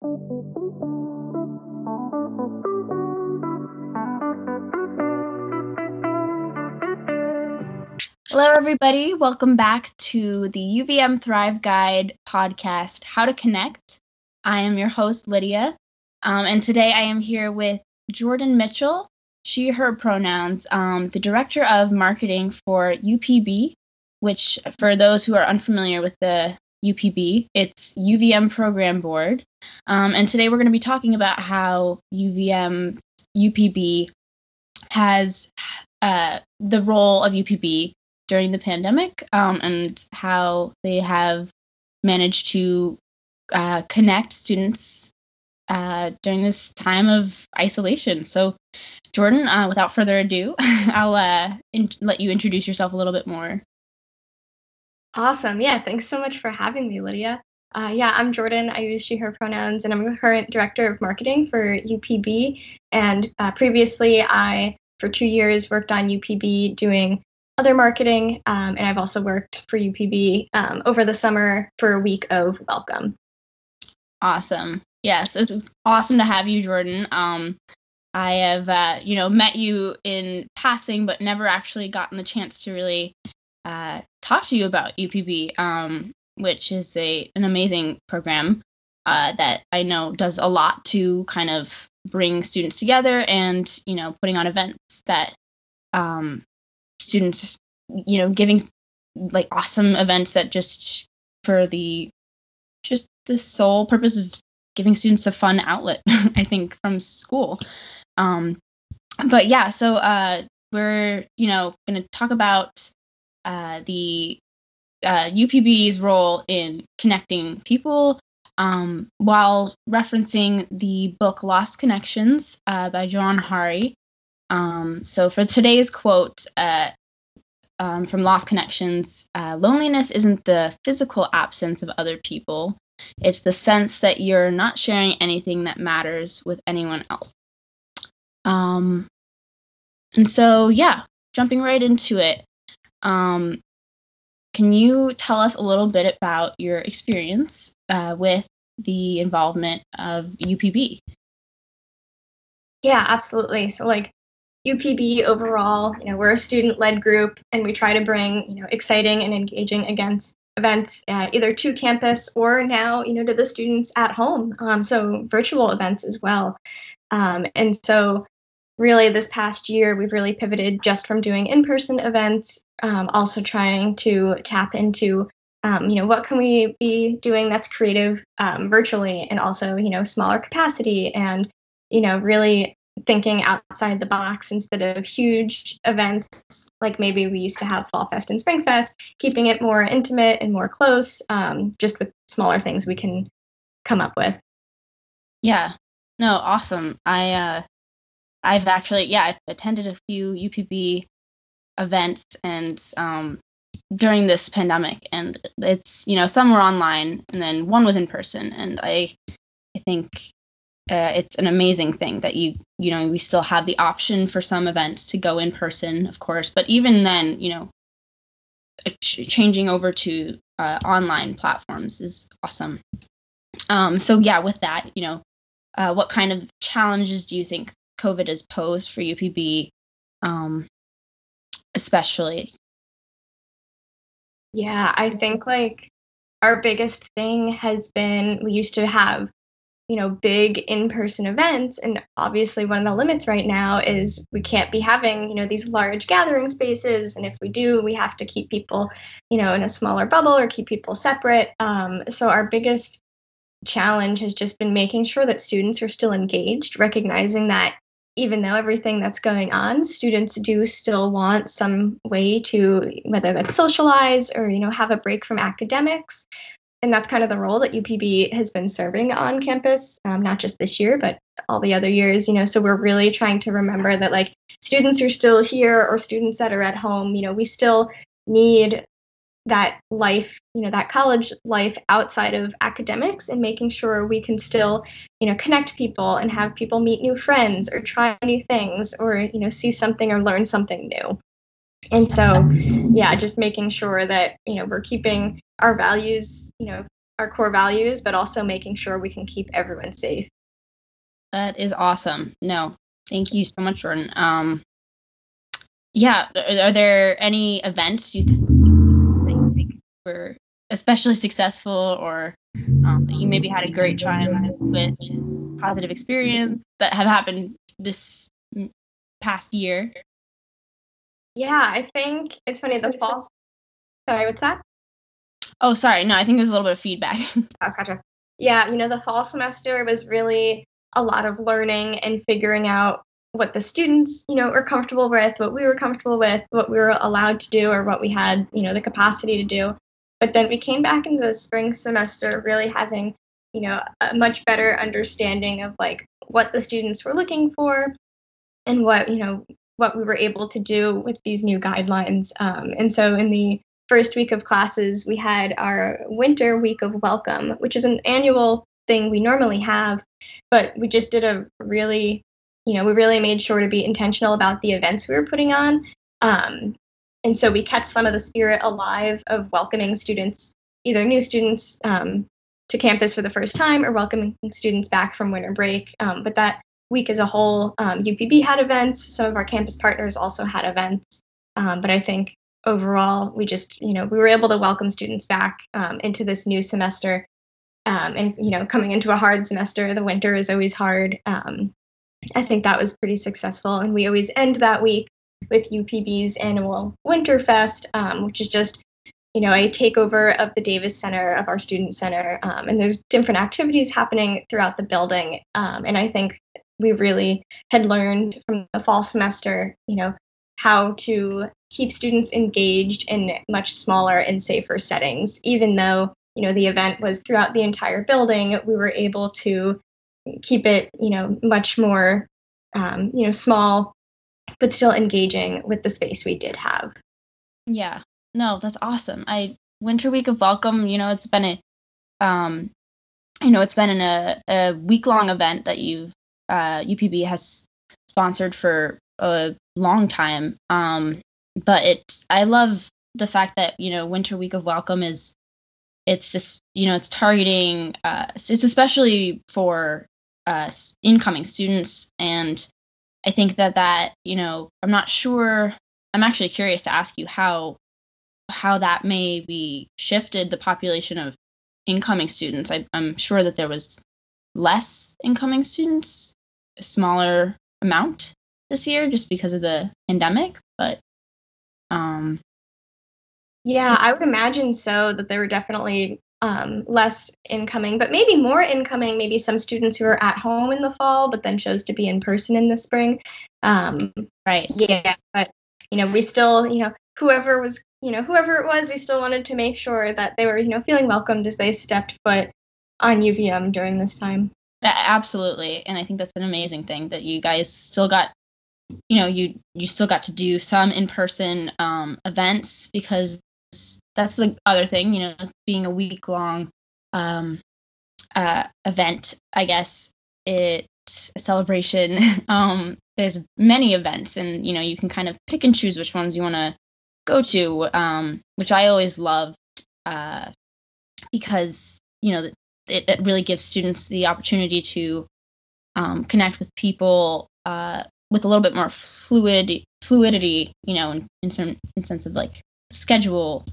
Hello, everybody. Welcome back to the UVM Thrive Guide podcast, How to Connect. I am your host, Lydia, um, and today I am here with Jordan Mitchell, she, her pronouns, um, the director of marketing for UPB, which, for those who are unfamiliar with the UPB, it's UVM Program Board. Um, and today we're going to be talking about how UVM UPB has uh, the role of UPB during the pandemic um, and how they have managed to uh, connect students uh, during this time of isolation. So, Jordan, uh, without further ado, I'll uh, in- let you introduce yourself a little bit more. Awesome. Yeah, thanks so much for having me, Lydia. Uh, yeah, I'm Jordan. I use she, her pronouns, and I'm the current director of marketing for UPB. And uh, previously, I, for two years, worked on UPB doing other marketing, um, and I've also worked for UPB um, over the summer for a week of Welcome. Awesome. Yes, it's awesome to have you, Jordan. Um, I have, uh, you know, met you in passing, but never actually gotten the chance to really uh, talk to you about UPB, um, which is a an amazing program uh, that I know does a lot to kind of bring students together and you know putting on events that um, students, you know, giving like awesome events that just for the just the sole purpose of giving students a fun outlet, I think, from school. Um, but yeah, so uh, we're you know going to talk about uh, the uh, UPB's role in connecting people um, while referencing the book Lost Connections uh, by Johann Hari. Um, so for today's quote uh, um, from Lost Connections, uh, loneliness isn't the physical absence of other people, it's the sense that you're not sharing anything that matters with anyone else. Um, and so, yeah, jumping right into it, um, can you tell us a little bit about your experience uh, with the involvement of UPB? Yeah, absolutely. So, like, UPB overall, you know, we're a student-led group, and we try to bring, you know, exciting and engaging against events uh, either to campus or now you know to the students at home um, so virtual events as well um, and so really this past year we've really pivoted just from doing in-person events um, also trying to tap into um, you know what can we be doing that's creative um, virtually and also you know smaller capacity and you know really thinking outside the box instead of huge events like maybe we used to have Fall Fest and Spring Fest, keeping it more intimate and more close, um, just with smaller things we can come up with. Yeah, no, awesome. I uh, I've actually yeah I've attended a few UPB events and um, during this pandemic, and it's you know some were online and then one was in person, and I I think uh, it's an amazing thing that you you know we still have the option for some events to go in person of course but even then you know ch- changing over to uh, online platforms is awesome. Um, so yeah with that you know uh, what kind of challenges do you think covid has posed for upb um, especially. Yeah i think like our biggest thing has been we used to have you know big in-person events and obviously one of the limits right now is we can't be having you know these large gathering spaces and if we do we have to keep people you know in a smaller bubble or keep people separate. Um, so our biggest challenge has just been making sure that students are still engaged recognizing that even though everything that's going on students do still want some way to whether that's socialize or you know have a break from academics and that's kind of the role that UPB has been serving on campus, um, not just this year, but all the other years. You know, so we're really trying to remember that like students are still here or students that are at home. You know, we still need that life, you know, that college life outside of academics, and making sure we can still, you know, connect people and have people meet new friends or try new things or you know see something or learn something new. And so, yeah, just making sure that you know we're keeping our values, you know, our core values, but also making sure we can keep everyone safe. That is awesome. No, thank you so much, Jordan. Um, yeah, are there any events you were especially successful or um, you maybe had a great time with positive experience that have happened this past year? Yeah, I think it's funny. The fall. Sorry, what's that? Oh, sorry. No, I think there's a little bit of feedback. oh, gotcha. Yeah, you know, the fall semester was really a lot of learning and figuring out what the students, you know, were comfortable with, what we were comfortable with, what we were allowed to do, or what we had, you know, the capacity to do. But then we came back into the spring semester really having, you know, a much better understanding of like what the students were looking for and what, you know, what we were able to do with these new guidelines. Um, and so in the first week of classes, we had our winter week of welcome, which is an annual thing we normally have, but we just did a really, you know, we really made sure to be intentional about the events we were putting on. Um, and so we kept some of the spirit alive of welcoming students, either new students um, to campus for the first time or welcoming students back from winter break. Um, but that week as a whole, UPB um, had events. Some of our campus partners also had events. Um, but I think overall, we just, you know, we were able to welcome students back um, into this new semester. and, you know, coming into a hard semester, the winter is always hard. I think that was pretty successful. And we always end that week with UPB's annual Winterfest, um, which is just you know a takeover of the Davis Center of our student center, um, and there's different activities happening throughout the building. Um, and I think we really had learned from the fall semester, you know, how to keep students engaged in much smaller and safer settings. Even though you know the event was throughout the entire building, we were able to keep it you know much more um, you know small but still engaging with the space we did have. Yeah. No, that's awesome. I Winter Week of Welcome, you know, it's been a um you know, it's been in a, a week long event that you've uh UPB has sponsored for a long time. Um but it's I love the fact that, you know, Winter Week of Welcome is it's this you know it's targeting uh, it's especially for uh, incoming students and I think that that you know I'm not sure. I'm actually curious to ask you how how that may be shifted the population of incoming students. I, I'm sure that there was less incoming students, a smaller amount this year just because of the pandemic, but um yeah, I would imagine so that there were definitely um, less incoming, but maybe more incoming. Maybe some students who are at home in the fall, but then chose to be in person in the spring. Um, right. Yeah. But you know, we still, you know, whoever was, you know, whoever it was, we still wanted to make sure that they were, you know, feeling welcomed as they stepped foot on UVM during this time. Absolutely, and I think that's an amazing thing that you guys still got you know you you still got to do some in-person um, events because that's the other thing, you know, being a week long um, uh, event, I guess it's a celebration. um, there's many events, and you know, you can kind of pick and choose which ones you want to go to, um, which I always loved uh, because you know it, it, really gives students the opportunity to um, connect with people uh, with a little bit more fluid fluidity, you know, in in, certain, in sense of like schedule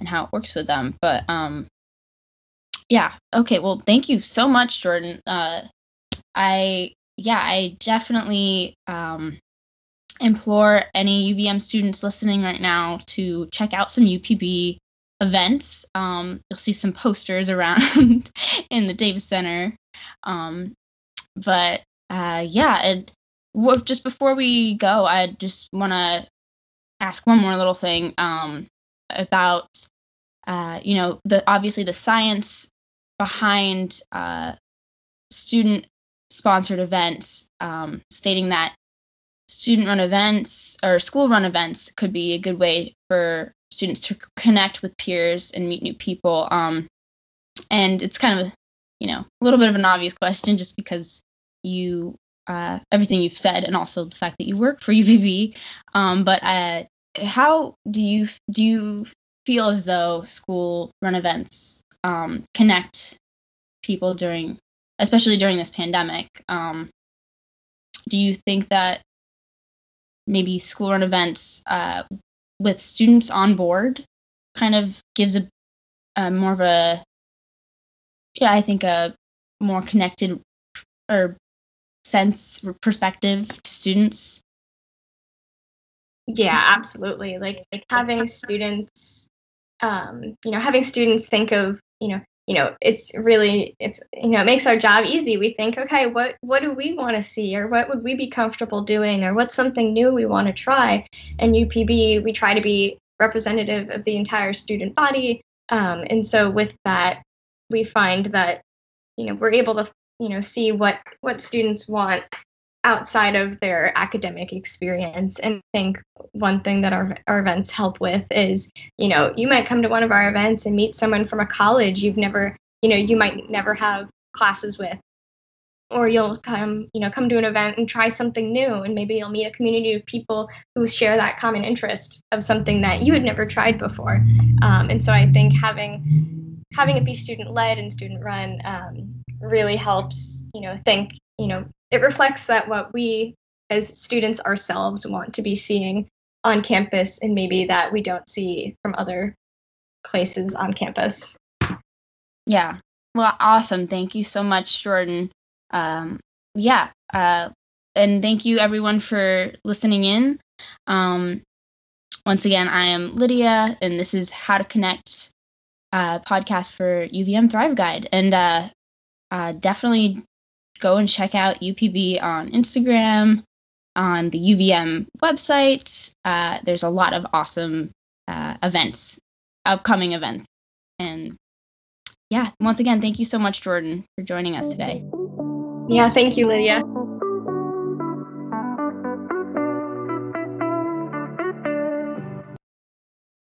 and how it works with them. But um, yeah, okay. Well, thank you so much, Jordan. Uh, I yeah, I definitely um, implore any UVM students listening right now to check out some UPB events. Um, you'll see some posters around in the Davis Center. Um, but uh, yeah, and just before we go, I just want to ask one more little thing. Um, about uh, you know the obviously the science behind uh, student sponsored events um, stating that student run events or school run events could be a good way for students to connect with peers and meet new people. Um, and it's kind of you know a little bit of an obvious question just because you uh, everything you've said and also the fact that you work for UPB um, but uh, how do you do you feel as though school run events um, connect people during, especially during this pandemic. Um, do you think that maybe school run events uh, with students on board kind of gives a, a more of a yeah i think a more connected or sense perspective to students yeah absolutely like like having students um you know having students think of you know you know it's really it's you know it makes our job easy. We think okay what what do we want to see or what would we be comfortable doing or what's something new we want to try? And upb we try to be representative of the entire student body. Um, and so with that we find that you know we're able to you know see what what students want outside of their academic experience. And I think one thing that our, our events help with is you know you might come to one of our events and meet someone from a college you've never you know you might never have classes with. Or you'll come you know come to an event and try something new and maybe you'll meet a community of people who share that common interest of something that you had never tried before. Um, and so i think having having it be student led and student run um, really helps you know think you know it reflects that what we as students ourselves want to be seeing on campus and maybe that we don't see from other places on campus. Yeah. Well, awesome. Thank you so much, Jordan. Um, yeah. Uh, and thank you everyone for listening in. Um, once again, I am Lydia, and this is How to Connect uh, podcast for UVM Thrive Guide. And uh, uh, definitely go and check out UPB on Instagram, on the UVM website. Uh, there's a lot of awesome uh, events, upcoming events. And yeah, once again, thank you so much, Jordan, for joining us today. Yeah, thank you, Lydia.